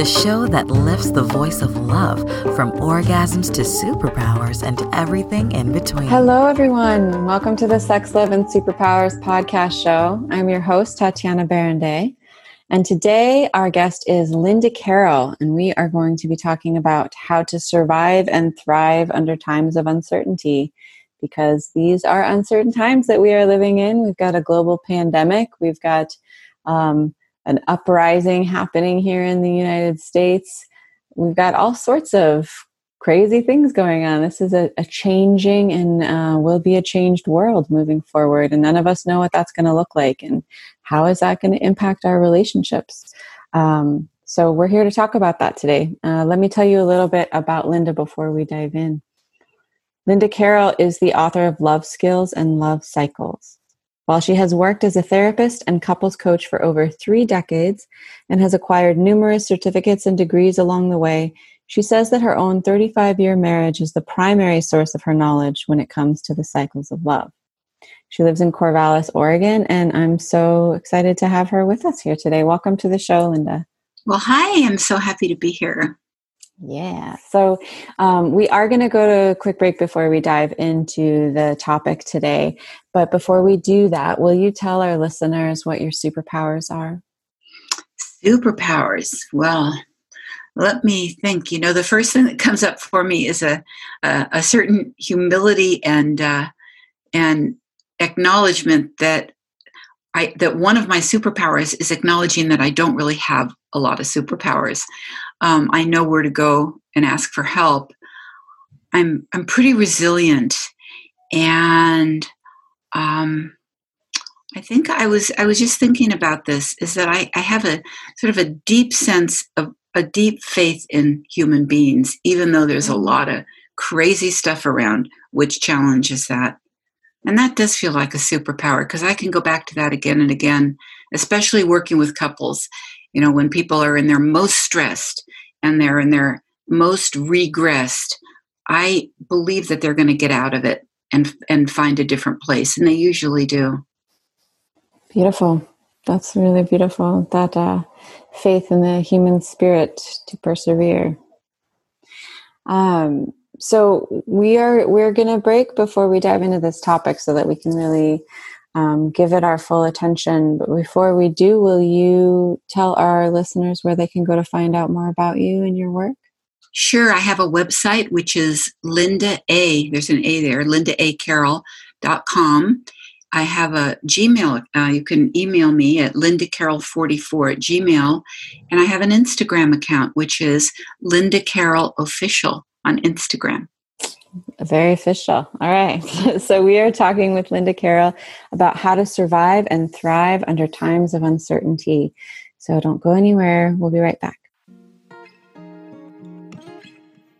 the show that lifts the voice of love from orgasms to superpowers and everything in between. Hello, everyone. Welcome to the Sex, Love, and Superpowers podcast show. I'm your host, Tatiana Berindei. And today, our guest is Linda Carroll, and we are going to be talking about how to survive and thrive under times of uncertainty because these are uncertain times that we are living in. We've got a global pandemic, we've got um, an uprising happening here in the United States. We've got all sorts of crazy things going on. This is a, a changing and uh, will be a changed world moving forward, and none of us know what that's going to look like and how is that going to impact our relationships. Um, so we're here to talk about that today. Uh, let me tell you a little bit about Linda before we dive in. Linda Carroll is the author of Love Skills and Love Cycles. While she has worked as a therapist and couples coach for over three decades and has acquired numerous certificates and degrees along the way, she says that her own 35 year marriage is the primary source of her knowledge when it comes to the cycles of love. She lives in Corvallis, Oregon, and I'm so excited to have her with us here today. Welcome to the show, Linda. Well, hi, I'm so happy to be here. Yeah. So um, we are going to go to a quick break before we dive into the topic today. But before we do that, will you tell our listeners what your superpowers are? Superpowers. Well, let me think. You know, the first thing that comes up for me is a a, a certain humility and uh, and acknowledgement that I that one of my superpowers is acknowledging that I don't really have a lot of superpowers um, I know where to go and ask for help. I'm I'm pretty resilient, and um, I think I was I was just thinking about this. Is that I, I have a sort of a deep sense of a deep faith in human beings, even though there's a mm-hmm. lot of crazy stuff around which challenges that. And that does feel like a superpower because I can go back to that again and again, especially working with couples. You know, when people are in their most stressed and they're in their most regressed, I believe that they're going to get out of it and and find a different place, and they usually do. Beautiful. That's really beautiful. That uh, faith in the human spirit to persevere. Um, so we are we're going to break before we dive into this topic, so that we can really um, give it our full attention. But before we do, will you tell our listeners where they can go to find out more about you and your work? Sure. I have a website which is Linda A. There's an A there, lindaacarroll.com. I have a Gmail. Uh, you can email me at linda lindacarroll44 at gmail. And I have an Instagram account, which is Linda Carroll Official on Instagram. Very official. All right. So, we are talking with Linda Carroll about how to survive and thrive under times of uncertainty. So, don't go anywhere. We'll be right back.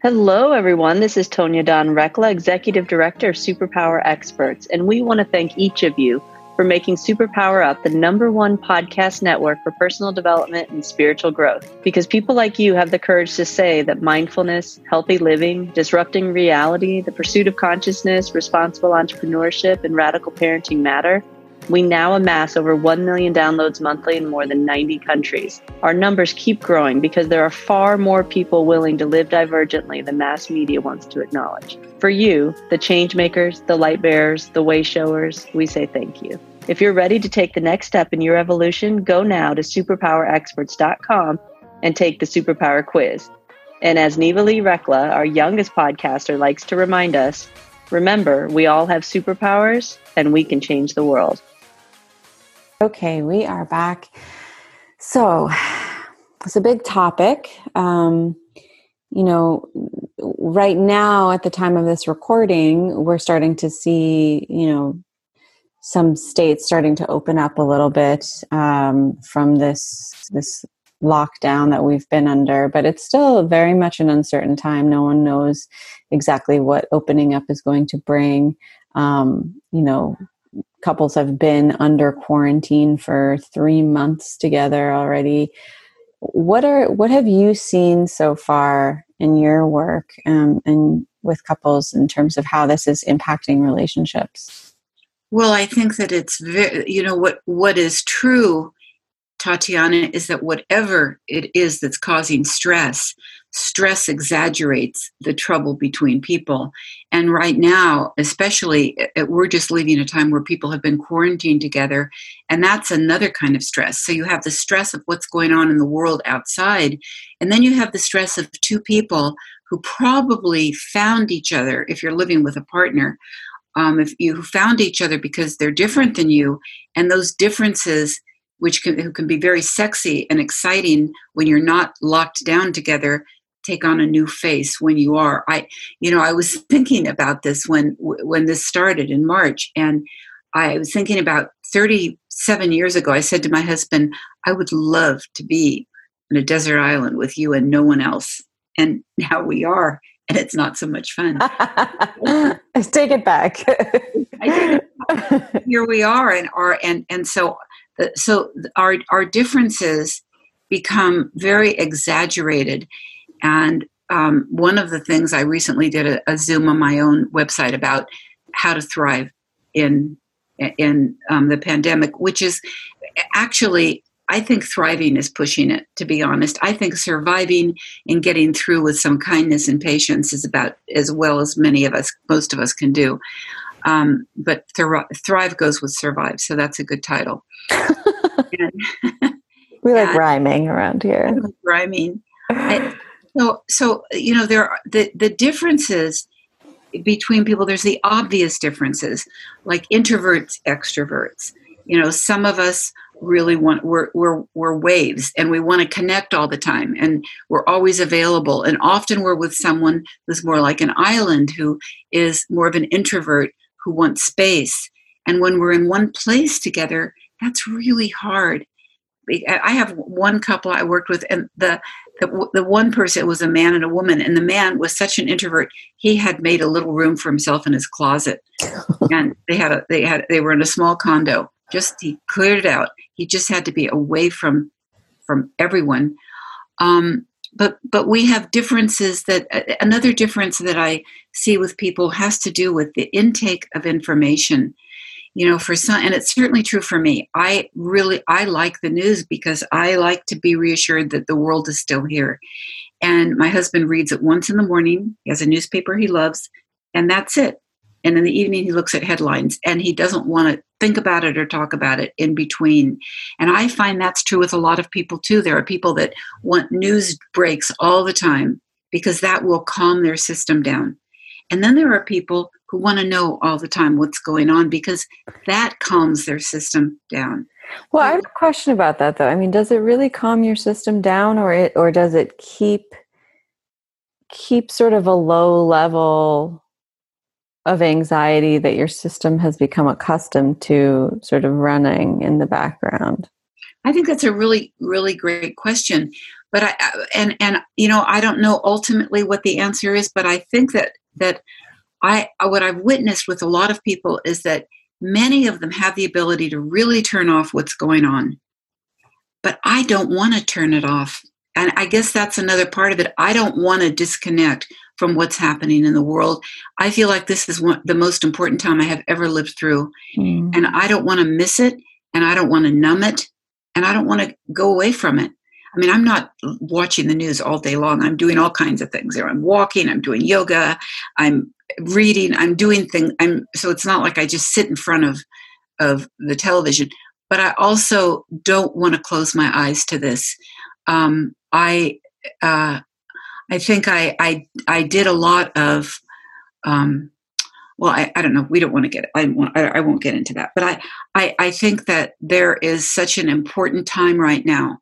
Hello, everyone. This is Tonya Dawn Recla, Executive Director of Superpower Experts, and we want to thank each of you for making Superpower Up the number one podcast network for personal development and spiritual growth. Because people like you have the courage to say that mindfulness, healthy living, disrupting reality, the pursuit of consciousness, responsible entrepreneurship, and radical parenting matter. We now amass over 1 million downloads monthly in more than 90 countries. Our numbers keep growing because there are far more people willing to live divergently than mass media wants to acknowledge. For you, the change makers, the light bearers, the way showers, we say thank you. If you're ready to take the next step in your evolution, go now to superpowerexperts.com and take the superpower quiz. And as Neva Lee Recla, our youngest podcaster, likes to remind us, remember, we all have superpowers and we can change the world. Okay, we are back. So, it's a big topic. Um, you know, right now, at the time of this recording, we're starting to see, you know, some states starting to open up a little bit um, from this this lockdown that we've been under, but it's still very much an uncertain time. No one knows exactly what opening up is going to bring. Um, you know, couples have been under quarantine for three months together already. What are what have you seen so far in your work um, and with couples in terms of how this is impacting relationships? Well, I think that it's very, you know, what what is true Tatiana, is that whatever it is that's causing stress, stress exaggerates the trouble between people. And right now, especially, we're just living a time where people have been quarantined together, and that's another kind of stress. So you have the stress of what's going on in the world outside, and then you have the stress of two people who probably found each other if you're living with a partner. Um, if you found each other because they're different than you, and those differences which can, who can be very sexy and exciting when you're not locked down together take on a new face when you are. I you know i was thinking about this when when this started in march and i was thinking about 37 years ago i said to my husband i would love to be on a desert island with you and no one else. And now we are and it's not so much fun. Take it back. Here we are and our and and so so our our differences become very exaggerated. And um, one of the things I recently did a, a, Zoom on my own website about how to thrive in in um, the pandemic, which is actually I think thriving is pushing it. To be honest, I think surviving and getting through with some kindness and patience is about as well as many of us, most of us, can do. Um, but thrive goes with survive, so that's a good title. and, we like rhyming around here. Like rhyming. I, so, so you know, there are the the differences between people. There's the obvious differences, like introverts, extroverts. You know, some of us really want we're we're we're waves and we want to connect all the time and we're always available. And often we're with someone who's more like an island who is more of an introvert who wants space. And when we're in one place together that's really hard. I have one couple i worked with and the the, the one person was a man and a woman and the man was such an introvert he had made a little room for himself in his closet. And they had a they had they were in a small condo. Just he cleared it out he just had to be away from from everyone. Um, but but we have differences that uh, another difference that i see with people has to do with the intake of information. You know for some and it's certainly true for me. I really i like the news because i like to be reassured that the world is still here. And my husband reads it once in the morning. He has a newspaper he loves and that's it and in the evening he looks at headlines and he doesn't want to think about it or talk about it in between and i find that's true with a lot of people too there are people that want news breaks all the time because that will calm their system down and then there are people who want to know all the time what's going on because that calms their system down. Well, I have a question about that though. I mean, does it really calm your system down or it or does it keep keep sort of a low level of anxiety that your system has become accustomed to sort of running in the background? I think that's a really really great question. But I and and you know, I don't know ultimately what the answer is, but I think that that I what I've witnessed with a lot of people is that many of them have the ability to really turn off what's going on. But I don't want to turn it off. And I guess that's another part of it. I don't want to disconnect from what's happening in the world. I feel like this is one, the most important time I have ever lived through. Mm. And I don't want to miss it. And I don't want to numb it. And I don't want to go away from it. I mean, I'm not watching the news all day long. I'm doing all kinds of things there. I'm walking, I'm doing yoga, I'm reading, I'm doing things. I'm so it's not like I just sit in front of of the television. But I also don't want to close my eyes to this. Um, I uh, I think I, I I did a lot of um, well I, I don't know we don't want to get I won't I, won't get into that but I, I I think that there is such an important time right now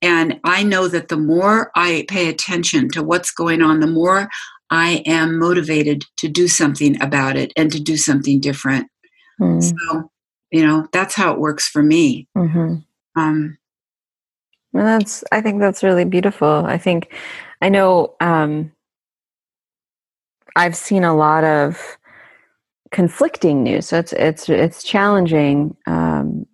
and I know that the more I pay attention to what's going on the more I am motivated to do something about it and to do something different. Mm. So, you know, that's how it works for me. Mm-hmm. Um, well, that's, I think that's really beautiful. I think, I know, um, I've seen a lot of conflicting news. So it's, it's, it's challenging, um,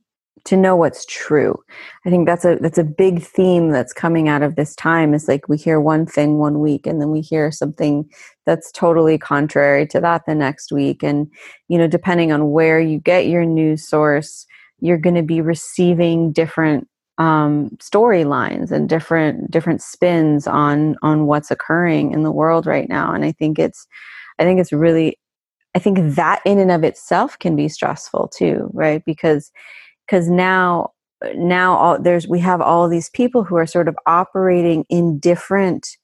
to know what's true. I think that's a that's a big theme that's coming out of this time is like we hear one thing one week and then we hear something that's totally contrary to that the next week and you know depending on where you get your news source you're going to be receiving different um, storylines and different different spins on on what's occurring in the world right now. And i think it's i think it's really i think that in and of itself can be stressful too right? Because because now now all, there's we have all these people who are sort of operating in different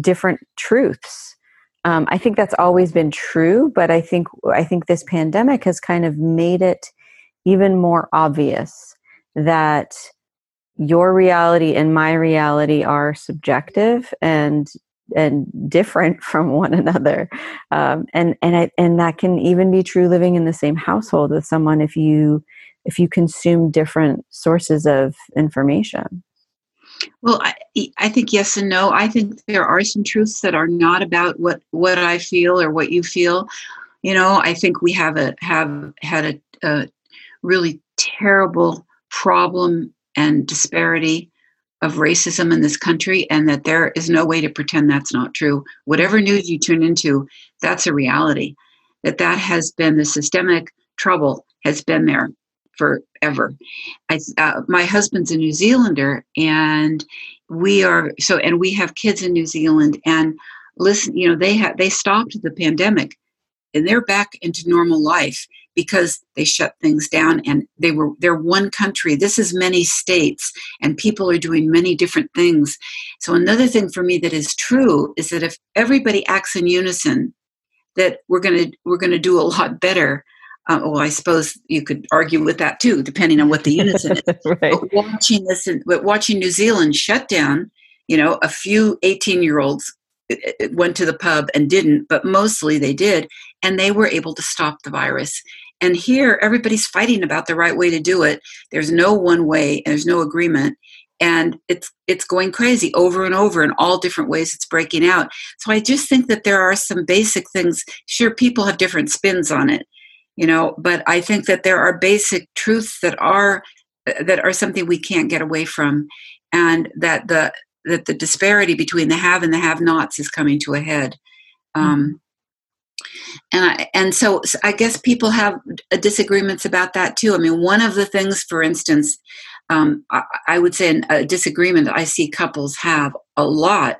different truths. Um, i think that's always been true but i think i think this pandemic has kind of made it even more obvious that your reality and my reality are subjective and and different from one another. Um, and and I, and that can even be true living in the same household with someone if you if you consume different sources of information. Well I, I think yes and no. I think there are some truths that are not about what what i feel or what you feel. You know i think we have a have had a, a really terrible problem and disparity of racism in this country and that there is no way to pretend that's not true. Whatever news you tune into that's a reality. That that has been the systemic trouble has been there forever. I, uh, my husband's a new zealander and we are so and we have kids in new zealand and listen you know they have they stopped the pandemic and they're back into normal life because they shut things down and they were they're one country this is many states and people are doing many different things so another thing for me that is true is that if everybody acts in unison that we're going to we're going to do a lot better uh, well, I suppose you could argue with that too, depending on what the unison is. right. But watching this, but watching New Zealand shut down, you know, a few 18 year olds went to the pub and didn't, but mostly they did, and they were able to stop the virus. And here, everybody's fighting about the right way to do it. There's no one way, there's no agreement, and it's it's going crazy over and over in all different ways. It's breaking out. So I just think that there are some basic things. Sure, people have different spins on it, you know, but I think that there are basic truths that are that are something we can't get away from, and that the that the disparity between the have and the have-nots is coming to a head. Um, mm-hmm and I, and so I guess people have disagreements about that too. I mean, one of the things, for instance, um, I, I, would say a disagreement that I see couples have a lot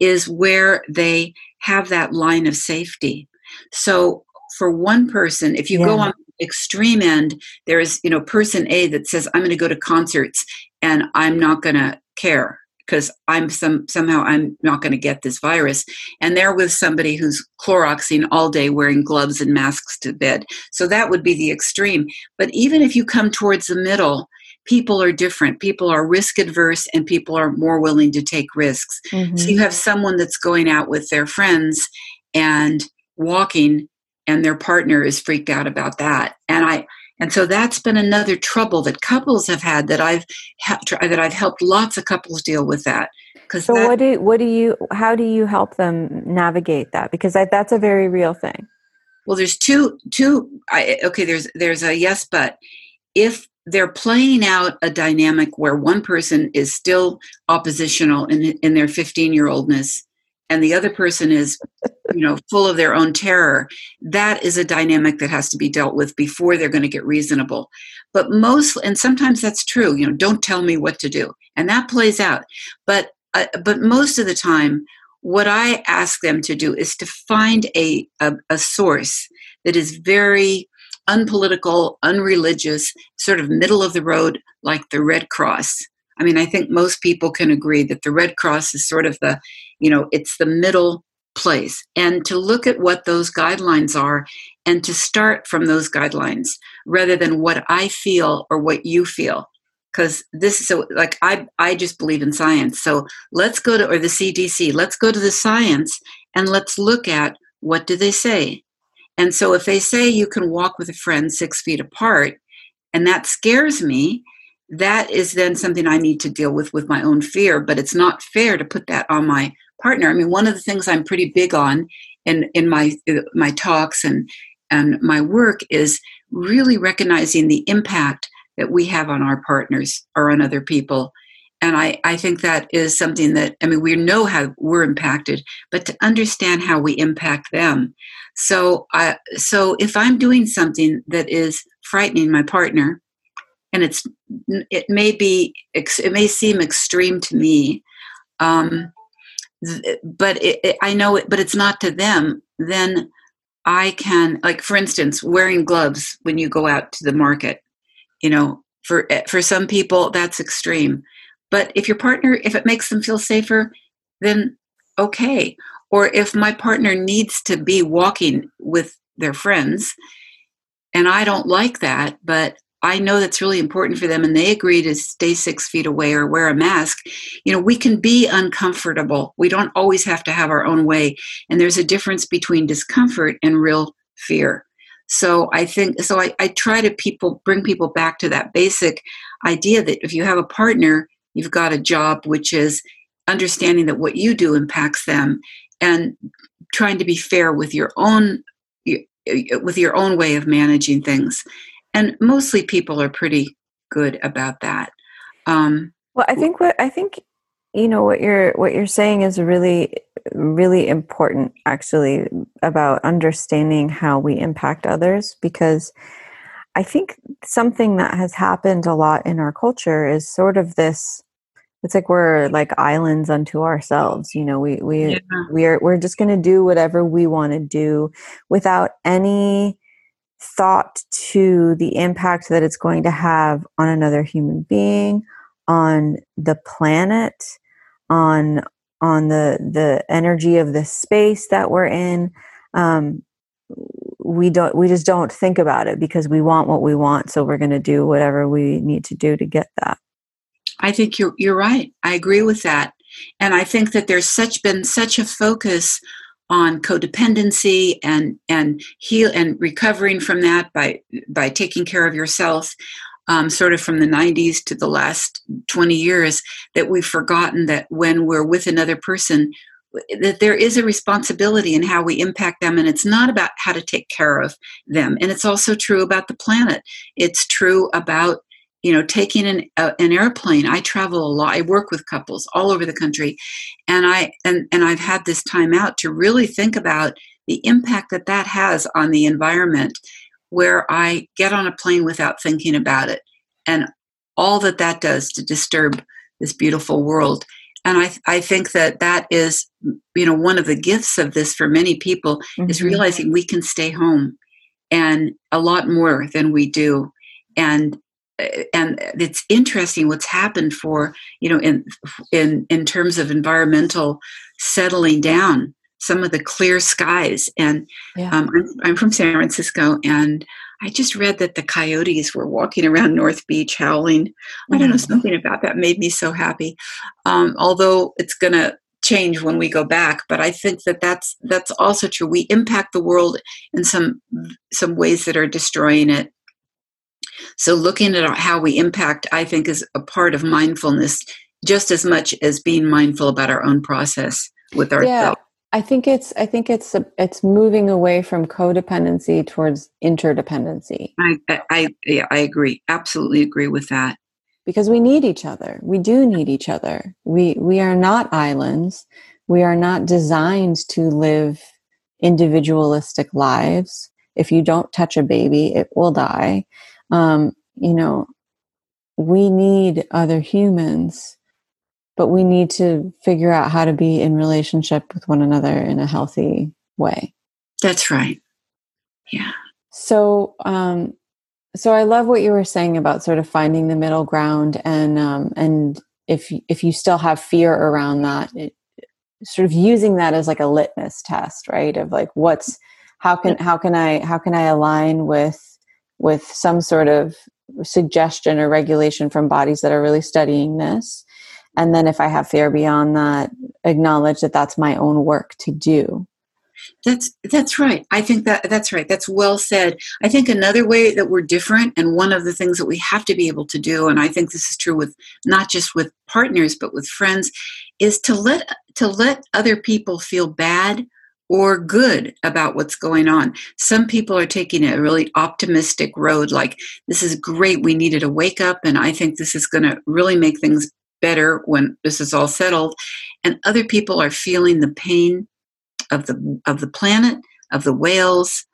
is where they have that line of safety. So for one person, if you yeah. go on the extreme end, there is you know person A that says I'm going to go to concerts and I'm not going to care because I'm some somehow I'm not going to get this virus. And they're with somebody who's Cloroxing all day, wearing gloves and masks to bed. So that would be the extreme. But even if you come towards the middle, people are different. People are risk adverse, and people are more willing to take risks. Mm-hmm. So you have someone that's going out with their friends and walking, and their partner is freaked out about that. And I and so that's been another trouble that couples have had that I've ha- that I've helped lots of couples deal with that. Because so that, what do what do you how do you help them navigate that? Because I, that's a very real thing. Well, there's two two. I, okay, there's there's a yes, but if they're playing out a dynamic where one person is still oppositional in in their 15 year oldness and the other person is you know full of their own terror that is a dynamic that has to be dealt with before they're going to get reasonable. But most and sometimes that's true you know don't tell me what to do and that plays out. But uh, but most of the time what i ask them to do is to find a, a, a source that is very unpolitical unreligious sort of middle of the road like the red cross. I mean, I think most people can agree that the Red Cross is sort of the, you know, it's the middle place. And to look at what those guidelines are and to start from those guidelines rather than what I feel or what you feel. Because this is so like I I just believe in science. So let's go to or the CDC let's go to the science and let's look at what do they say. And so if they say you can walk with a friend six feet apart and that scares me that is then something I need to deal with with my own fear but it's not fair to put that on my partner. I mean, one of the things I'm pretty big on in in my my talks and and my work is really recognizing the impact that we have on our partners or on other people. And I, I think that is something that, I mean, we know how we're impacted, but to understand how we impact them. So, I, so if I'm doing something that is frightening my partner, and it's it may be it may seem extreme to me um, but it, it, i know it but it's not to them then i can like for instance wearing gloves when you go out to the market you know for eh, for some people that's extreme. But if your partner if it makes them feel safer then okay. Or if my partner needs to be walking with their friends and i don't like that but I know that's really important for them and they agree to stay six feet away or wear a mask, you know, we can be uncomfortable. We don't always have to have our own way. And there's a difference between discomfort and real fear. So I think so I, I try to people bring people back to that basic idea that if you have a partner, you've got a job which is understanding that what you do impacts them and trying to be fair with your own with your own way of managing things and mostly people are pretty good about that. Um, well, I think what I think you know what you're what you're saying is really really important actually about understanding how we impact others because I think something that has happened a lot in our culture is sort of this it's like we're like islands unto ourselves you know we we yeah. we're we're just going to do whatever we want to do without any thought to the impact that it's going to have on another human being, on the planet, on on the the energy of the space that we're in. Um, we don't we just don't think about it because we want what we want, so we're going to do whatever we need to do to get that. I think you're you're right. I agree with that. And I think that there's such been such a focus on codependency and and heal and recovering from that by by taking care of yourself um, sort of from the 90s to the last 20 years that we've forgotten that when we're with another person that there is a responsibility in how we impact them and it's not about how to take care of them. And it's also true about the planet. It's true about you know taking an, uh, an airplane i travel a lot i work with couples all over the country and i and, and i've had this time out to really think about the impact that that has on the environment where i get on a plane without thinking about it and all that that does to disturb this beautiful world and I, I think that that is you know one of the gifts of this for many people mm-hmm. is realizing we can stay home and a lot more than we do and and it's interesting what's happened for you know in in in terms of environmental settling down some of the clear skies. And yeah. um, I'm, I'm, from san francisco and i just read that the coyotes were walking around north beach howling. I don't know mm. something about that made me so happy. Um, although it's going to change when we go back but i think that that's that's also true. We impact the world in some some ways that are destroying it so, looking at how we impact, I think, is a part of mindfulness just as much as being mindful about our own process with ourselves. Yeah. I think it's I think it's a, it's moving away from codependency towards interdependency. I I yeah, I agree. Absolutely agree with that. Because we need each other. We do need each other. We we are not islands. We are not designed to live individualistic lives. If you don't touch a baby, it will die um, you know, we need other humans, but we need to figure out how to be in relationship with one another in a healthy way. That's right. Yeah. So, um, so I love what you were saying about sort of finding the middle ground, and um, and if if you still have fear around that, it, sort of using that as like a litmus test, right? Of like, what's how can how can I how can I align with with some sort of suggestion or regulation from bodies that are really studying this. And then if I have fear beyond that, acknowledge that that's my own work to do. That's that's right. I think that that's right. That's well said. I think another way that we're different and one of the things that we have to be able to do and I think this is true with not just with partners but with friends is to let to let other people feel bad or good about what's going on. Some people are taking a really optimistic road, like, this is great, we needed a wake up, and I think this is going to really make things better when this is all settled. And other people are feeling the pain of the of the planet, of the whales,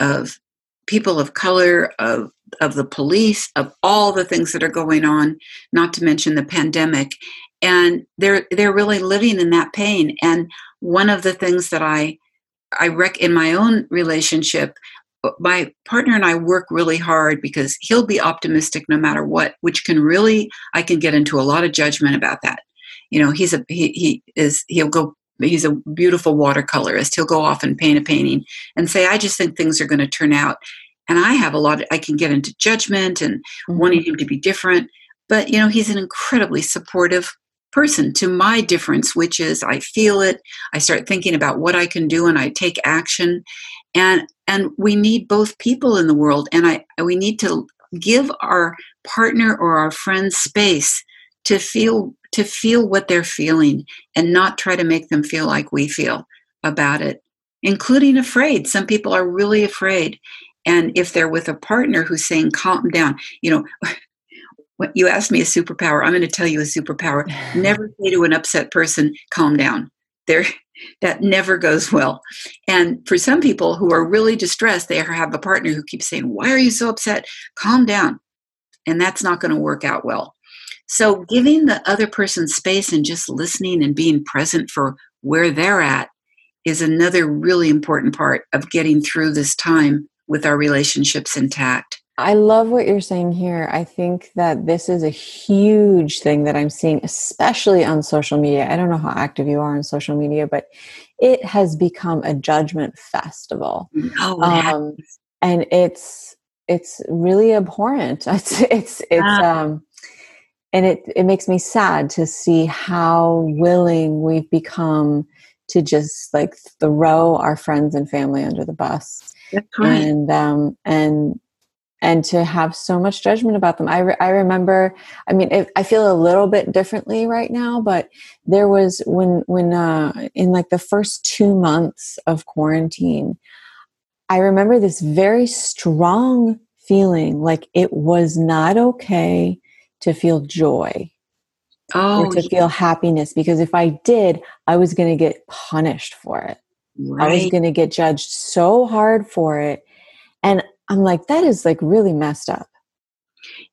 of people of color, of of the police, of all the things that are going on, not to mention the pandemic. And they're they're really living in that pain. And one of the things that I I rec in my own relationship, my partner and I work really hard because he'll be optimistic no matter what, which can really I can get into a lot of judgment about that. You know, he's a he, he is he'll go he's a beautiful watercolorist. He'll go off and paint a painting and say, I just think things are going to turn out. And I have a lot, of, I can get into judgment and mm-hmm. wanting him to be different. But, you know, he's an incredibly supportive person to my difference, which is I feel it. I start thinking about what I can do and I take action. And, and we need both people in the world. And I, we need to give our partner or our friends space to feel to feel what they're feeling and not try to make them feel like we feel about it including afraid some people are really afraid and if they're with a partner who's saying calm down you know what you asked me a superpower i'm going to tell you a superpower. Never say to an upset person calm down. There that never goes well. And for some people who are really distressed they have a partner who keeps saying why are you so upset? Calm down. And that's not going to work out well. So giving the other person space and just listening and being present for where they're at is another really important part of getting through this time with our relationships intact. I love what you're saying here. I think that this is a huge thing that I'm seeing, especially on social media. I don't know how active you are on social media, but it has become a judgment festival. Oh, um, and it's it's really abhorrent. It's it's it's um and it it makes me sad to see how willing we've become to just like throw our friends and family under the bus and um and and to have so much judgment about them i, re- I remember i mean it, i feel a little bit differently right now but there was when when uh in like the first two months of quarantine i remember this very strong feeling like it was not okay to feel joy oh, or to yeah. feel happiness because if I did, I was going to get punished for it. Right. I was going to get judged so hard for it. And I'm like, that is like really messed up.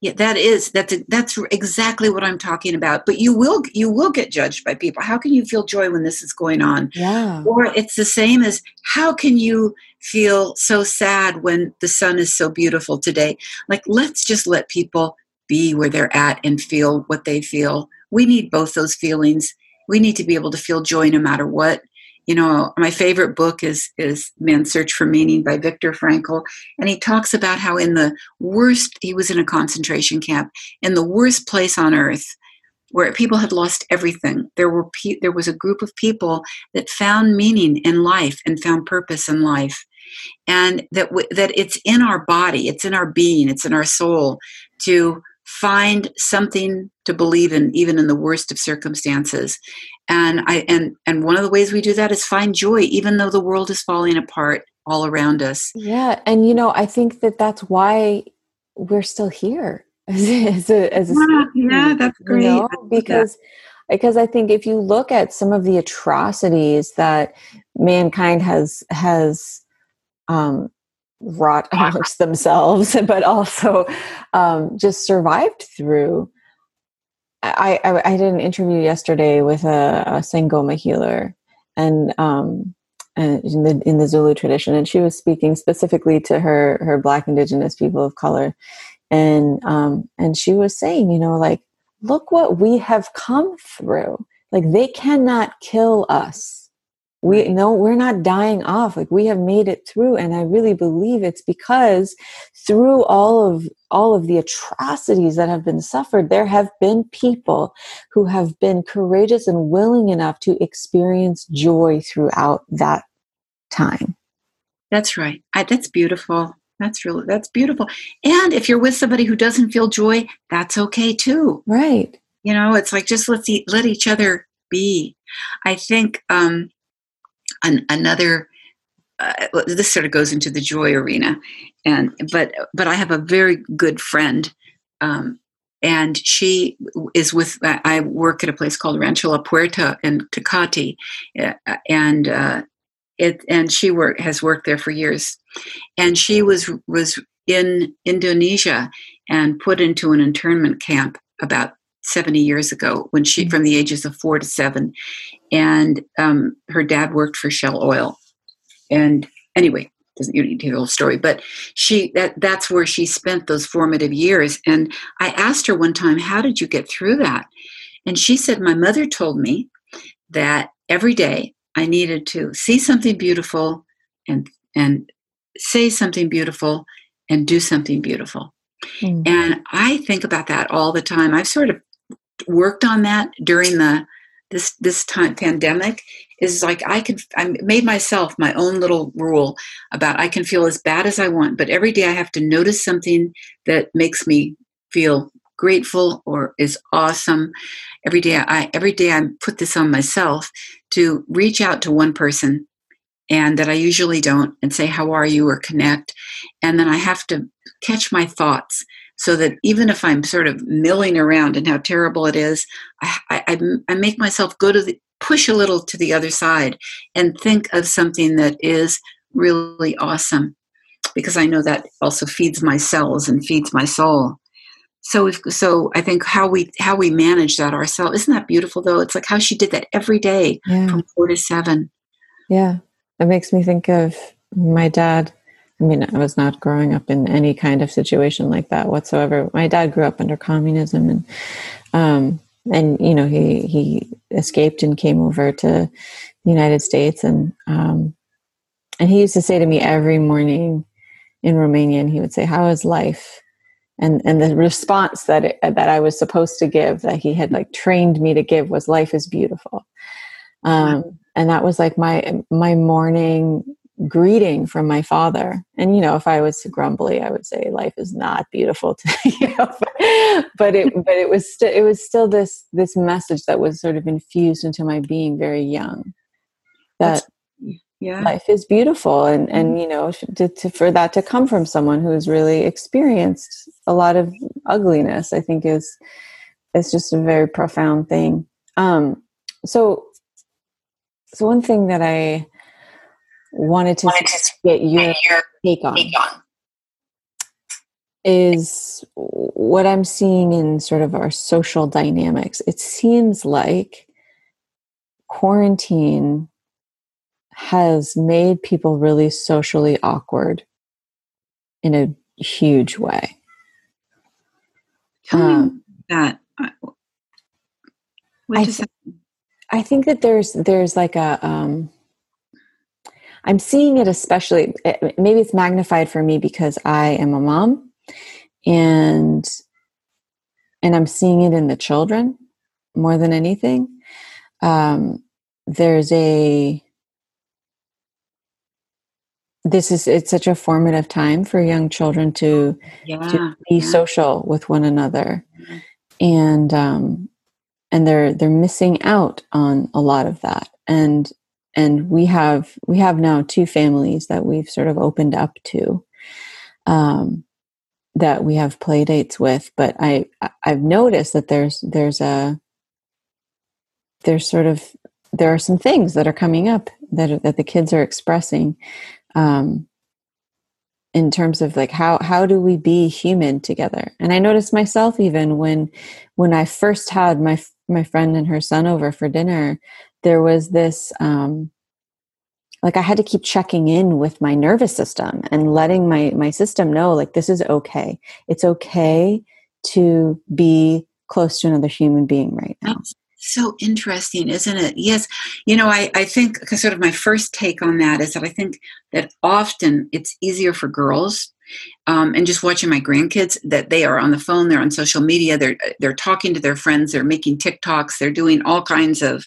Yeah, that is that's that's exactly what I'm talking about. But you will you will get judged by people. How can you feel joy when this is going on? Yeah. Or it's the same as how can you feel so sad when the sun is so beautiful today? Like let's just let people be where they're at and feel what they feel. We need both those feelings. We need to be able to feel joy no matter what. You know, my favorite book is is Man's Search for Meaning by Viktor Frankl, and he talks about how in the worst he was in a concentration camp in the worst place on earth where people had lost everything. There were pe- there was a group of people that found meaning in life and found purpose in life and that w- that it's in our body, it's in our being, it's in our soul to find something to believe in even in the worst of circumstances and i and and one of the ways we do that is find joy even though the world is falling apart all around us yeah and you know i think that that's why we're still here as a, as a yeah, yeah that's great you know? because because i think if you look at some of the atrocities that mankind has has um, wrought amongst themselves, but also um, just survived through. I, I, I, did an interview yesterday with a, a Sangoma healer, and um, in the in the Zulu tradition, and she was speaking specifically to her her Black Indigenous people of color, and um, and she was saying, you know, like look what we have come through. Like they cannot kill us we know we're not dying off like we have made it through and i really believe it's because through all of all of the atrocities that have been suffered there have been people who have been courageous and willing enough to experience joy throughout that time. That's right. I, that's beautiful. That's really that's beautiful. And if you're with somebody who doesn't feel joy that's okay too. Right. You know it's like just let's eat, let each other be. I think um an, another uh, this sort of goes into the joy arena. And but but i have a very good friend um, and she is with i work at a place called rancho la puerta in tecate. Uh, and uh, it and she work has worked there for years. And she was was in indonesia and put into an internment camp about 70 years ago when she from the ages of four to seven and um, her dad worked for shell oil. And anyway doesn't you need to hear the whole story but she that that's where she spent those formative years. And i asked her one time how did you get through that? And she said my mother told me that every day i needed to see something beautiful and and say something beautiful and do something beautiful. Mm. and i think about that all the time. I've sort of worked on that during the this this time pandemic is like I can I made myself my own little rule about I can feel as bad as I want, but every day I have to notice something that makes me feel grateful or is awesome. Every day I every day I put this on myself to reach out to one person and that I usually don't and say how are you or connect and then I have to catch my thoughts so that even if I'm sort of milling around and how terrible it is, I, I, I make myself go to the push a little to the other side and think of something that is really awesome because I know that also feeds my cells and feeds my soul. So if so, I think how we how we manage that ourselves isn't that beautiful though? It's like how she did that every day yeah. from four to seven. Yeah, it makes me think of my dad I mean, I was not growing up in any kind of situation like that whatsoever. My dad grew up under communism, and um, and you know he he escaped and came over to the United States, and um, and he used to say to me every morning in Romanian, he would say, "How is life?" And and the response that it, that I was supposed to give, that he had like trained me to give, was "Life is beautiful." Um, and that was like my my morning greeting from my father. And you know, if I was grumbly, I would say life is not beautiful to you know, but, but it but it was still it was still this this message that was sort of infused into my being very young. That That's, yeah. life is beautiful and and mm-hmm. you know to, to, for that to come from someone who's really experienced a lot of ugliness i think is is just a very profound thing um so so one thing that i wanted to, wanted to get your, your take on, take on is what I'm seeing in sort of our social dynamics. It seems like quarantine has made people really socially awkward in a huge way. Tell um, me that. I, th- I think that there's there's like a um, I'm seeing it especially, eh, maybe it's magnified for me because I am a mom and and I'm seeing it in the children more than anything. Um, there's a this is it's such a formative time for young children to yeah, to be yeah. social with one another mm-hmm. and um and they're they're missing out on a lot of that and and we have we have now two families that we've sort of opened up to um, that we have play dates with but i i've noticed that there's there's a there's sort of there are some things that are coming up that that the kids are expressing um, in terms of like how how do we be human together? And i noticed myself even when when i first had my my friend and her son over for dinner there was this um, like I had to keep checking in with my nervous system and letting my my system know like this is okay. It's okay to be close to another human being right now. That's so interesting, isn't it? Yes. You know, I, I think sort of my first take on that is that I think that often it's easier for girls um, and just watching my grandkids that they are on the phone they're on social media they're they're talking to their friends they're making tiktoks they're doing all kinds of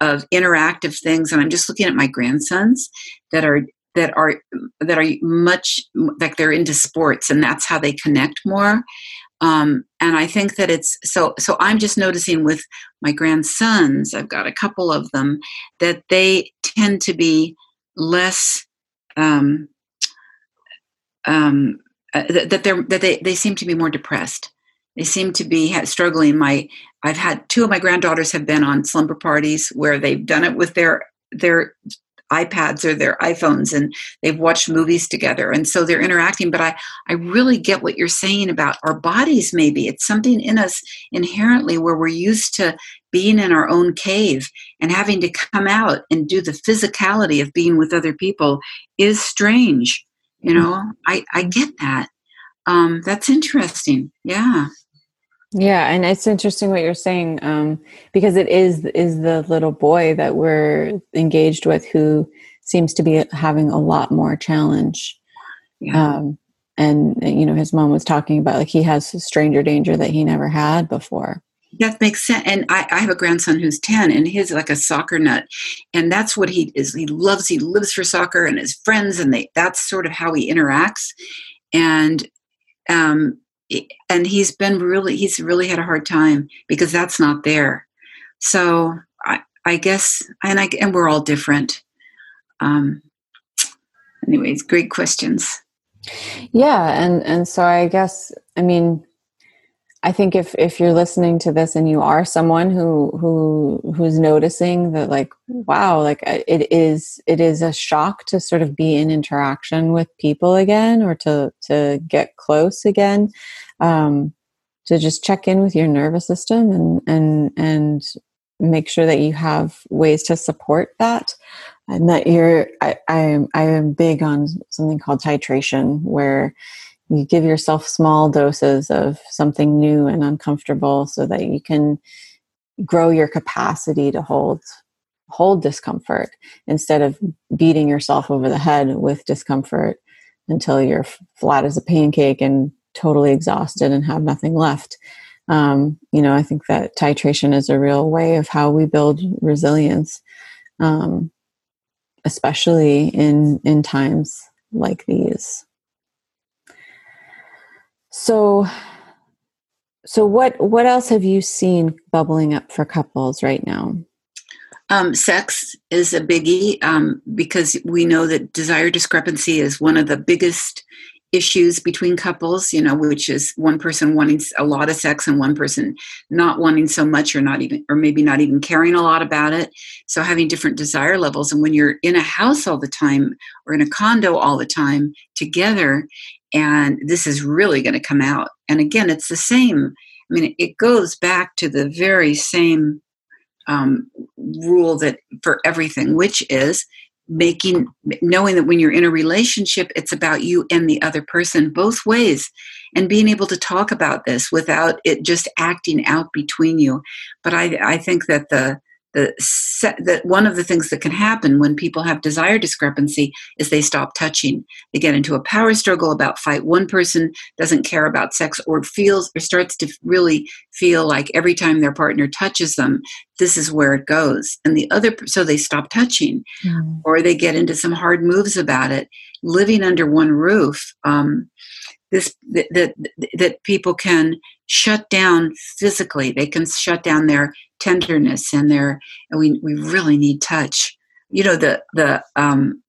of interactive things. And i'm just looking at my grandsons that are that are that are much like they're into sports and that's how they connect more. Um, and i think that it's so so i'm just noticing with my grandsons i've got a couple of them that they tend to be less um, um, uh, that they're that they, they seem to be more depressed they seem to be struggling my i've had two of my granddaughters have been on slumber parties where they've done it with their their iPads or their iPhones and they've watched movies together. And so they're interacting. But I, I really get what you're saying about our bodies, maybe. It's something in us inherently where we're used to being in our own cave and having to come out and do the physicality of being with other people is strange. You know, I, I get that. Um, that's interesting. Yeah. Yeah, and it's interesting what you're saying um, because it is is the little boy that we're engaged with who seems to be having a lot more challenge. Yeah. Um, and you know, his mom was talking about like he has stranger danger that he never had before. That makes sense. And I, I have a grandson who's 10 and he's like a soccer nut. And that's what he is. He loves, he lives for soccer and his friends and they, that's sort of how he interacts. And, um, and he's been really he's really had a hard time because that's not there so i i guess and i and we're all different um anyways great questions yeah and and so i guess i mean i think if if you're listening to this and you are someone who who who's noticing that like wow like it is it is a shock to sort of be in interaction with people again or to to get close again um, to just check in with your nervous system and and and make sure that you have ways to support that and that you're I, I am I am big on something called titration where you give yourself small doses of something new and uncomfortable so that you can grow your capacity to hold hold discomfort instead of beating yourself over the head with discomfort until you're flat as a pancake and totally exhausted and have nothing left. Um, you know, I think that titration is a real way of how we build resilience, um, especially in in times like these. So, so what what else have you seen bubbling up for couples right now? Um, sex is a biggie um, because we know that desire discrepancy is one of the biggest issues between couples, you know, which is one person wanting a lot of sex and one person not wanting so much or not even, or maybe not even caring a lot about it. So having different desire levels. And when you're in a house all the time or in a condo all the time together, and this is really going to come out. And again, it's the same. I mean, it goes back to the very same um, rule that for everything, which is making knowing that when you're in a relationship it's about you and the other person both ways and being able to talk about this without it just acting out between you but i i think that the the that one of the things that can happen when people have desire discrepancy is they stop touching. They get into a power struggle about fight one person doesn't care about sex or feels or starts to really feel like every time their partner touches them this is where it goes. And the other so they stop touching. Mm. or they get into some hard moves about it. Living under one roof um, this that, that that people can shut down physically. They can shut down their tenderness and their and we we really need touch. You know the the um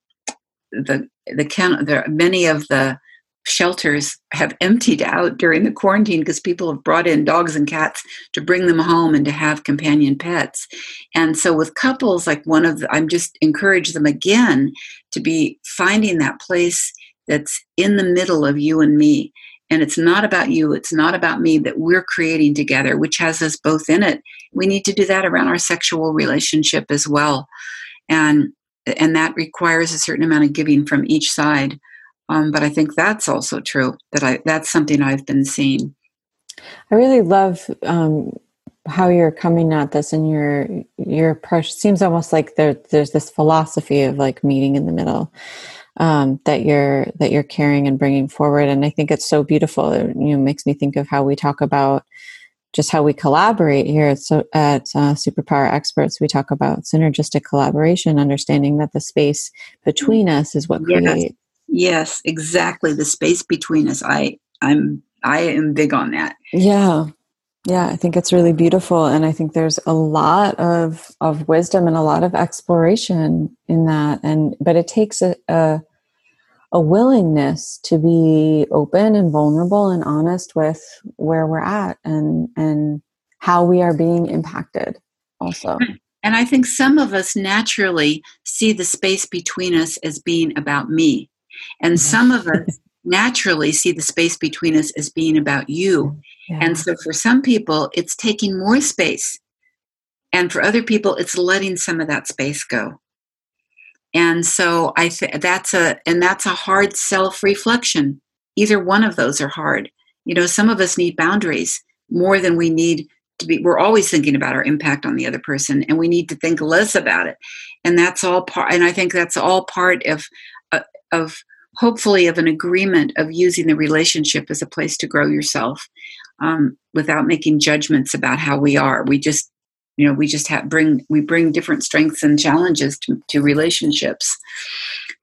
the the can there many of the shelters have emptied out during the quarantine because people have brought in dogs and cats to bring them home and to have companion pets. And so with couples like one of the, i'm just encourage them again to be finding that place that's in the middle of you and me and it's not about you it's not about me that we're creating together which has us both in it we need to do that around our sexual relationship as well. And and that requires a certain amount of giving from each side. Um, but i think that's also true that i that's something i've been seeing. I really love um, how you're coming at this and your your approach. Seems almost like there, there's this philosophy of like meeting in the middle um, that you're that you're carrying and bringing forward. And i think it's so beautiful. It you know makes me think of how we talk about just how we collaborate here at, so, at uh, superpower experts. We talk about synergistic collaboration understanding that the space between us is what yes. creates yes exactly. The space between us. I i'm i am big on that. Yeah yeah i think it's really beautiful and i think there's a lot of of wisdom and a lot of exploration in that and but it takes a, a a willingness to be open and vulnerable and honest with where we're at and and how we are being impacted also And I think some of us naturally see the space between us as being about me. And mm-hmm. some of us naturally see the space between us as being about you. Yeah. And so for some people, it's taking more space. And for other people, it's letting some of that space go. And so I th- that's a and that's a hard self-reflection. Either one of those are hard. You know, some of us need boundaries more than we need to be we're always thinking about our impact on the other person and we need to think less about it. And that's all part and I think that's all part of uh, of hopefully of an agreement of using the relationship as a place to grow yourself um, without making judgments about how we are. We just you know we just have bring we bring different strengths and challenges to, to relationships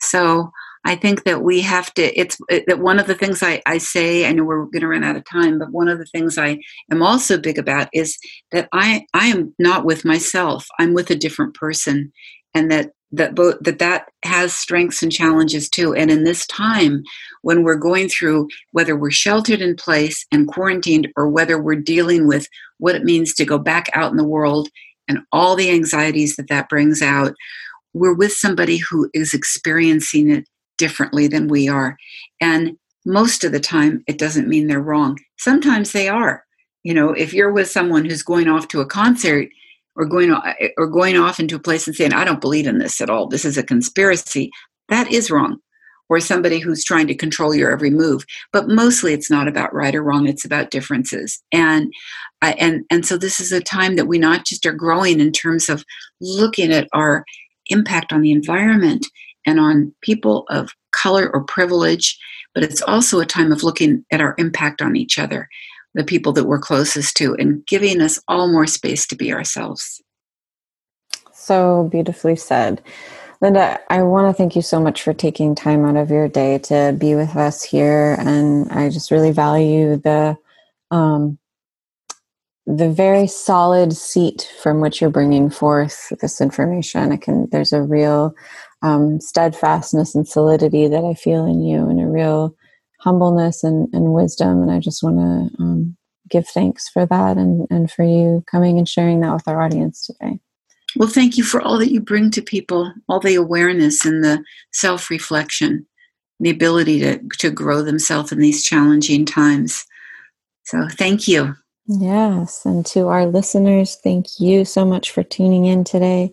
so i think that we have to it's it, that one of the things I, I say i know we're going to run out of time but one of the things i am also big about is that i i am not with myself i'm with a different person and that that both that that has strengths and challenges too. And in this time when we're going through whether we're sheltered in place and quarantined or whether we're dealing with what it means to go back out in the world and all the anxieties that that brings out we're with somebody who is experiencing it differently than we are. And most of the time it doesn't mean they're wrong. Sometimes they are. You know if you're with someone who's going off to a concert or going or going off into a place and saying i don't believe in this at all. This is a conspiracy. That is wrong. Or somebody who's trying to control your every move. But mostly it's not about right or wrong. It's about differences. And uh, and and so this is a time that we not just are growing in terms of looking at our impact on the environment and on people of color or privilege but it's also a time of looking at our impact on each other the people that we're closest to and giving us all more space to be ourselves. So beautifully said. Linda, I want to thank you so much for taking time out of your day to be with us here, and I just really value the um, the very solid seat from which you're bringing forth this information. I can there's a real um, steadfastness and solidity that I feel in you, and a real humbleness and, and wisdom. And I just want to um, give thanks for that and, and for you coming and sharing that with our audience today. Well, thank you for all that you bring to people, all the awareness and the self reflection, the ability to, to grow themselves in these challenging times. So, thank you. Yes. And to our listeners, thank you so much for tuning in today.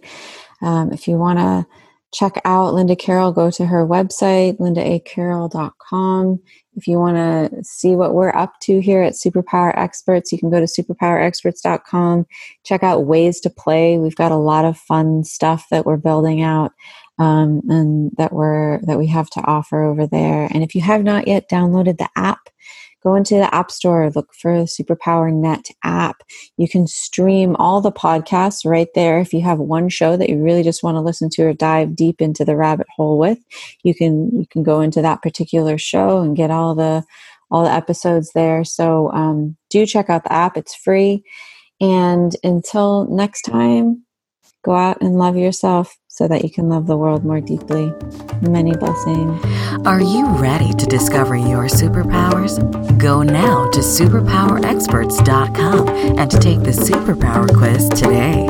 Um, if you want to check out Linda Carroll, go to her website, lindaacarroll.com. If you want to see what we're up to here at Superpower Experts, you can go to superpowerexperts.com. Check out ways to play. We've got a lot of fun stuff that we're building out um, and that we're that we have to offer over there. And if you have not yet downloaded the app, go into the App Store, look for the Superpower Net app. You can stream all the podcasts right there. If you have one show that you really just want to listen to or dive deep into the rabbit hole with, you can you can go into that particular show and get all the all the episodes there. So um, do check out the app; it's free. And until next time, go out and love yourself so that you can love the world more deeply. Many blessings. Are you ready to discover your superpowers? Go now to superpowerexperts.com and take the superpower quiz today.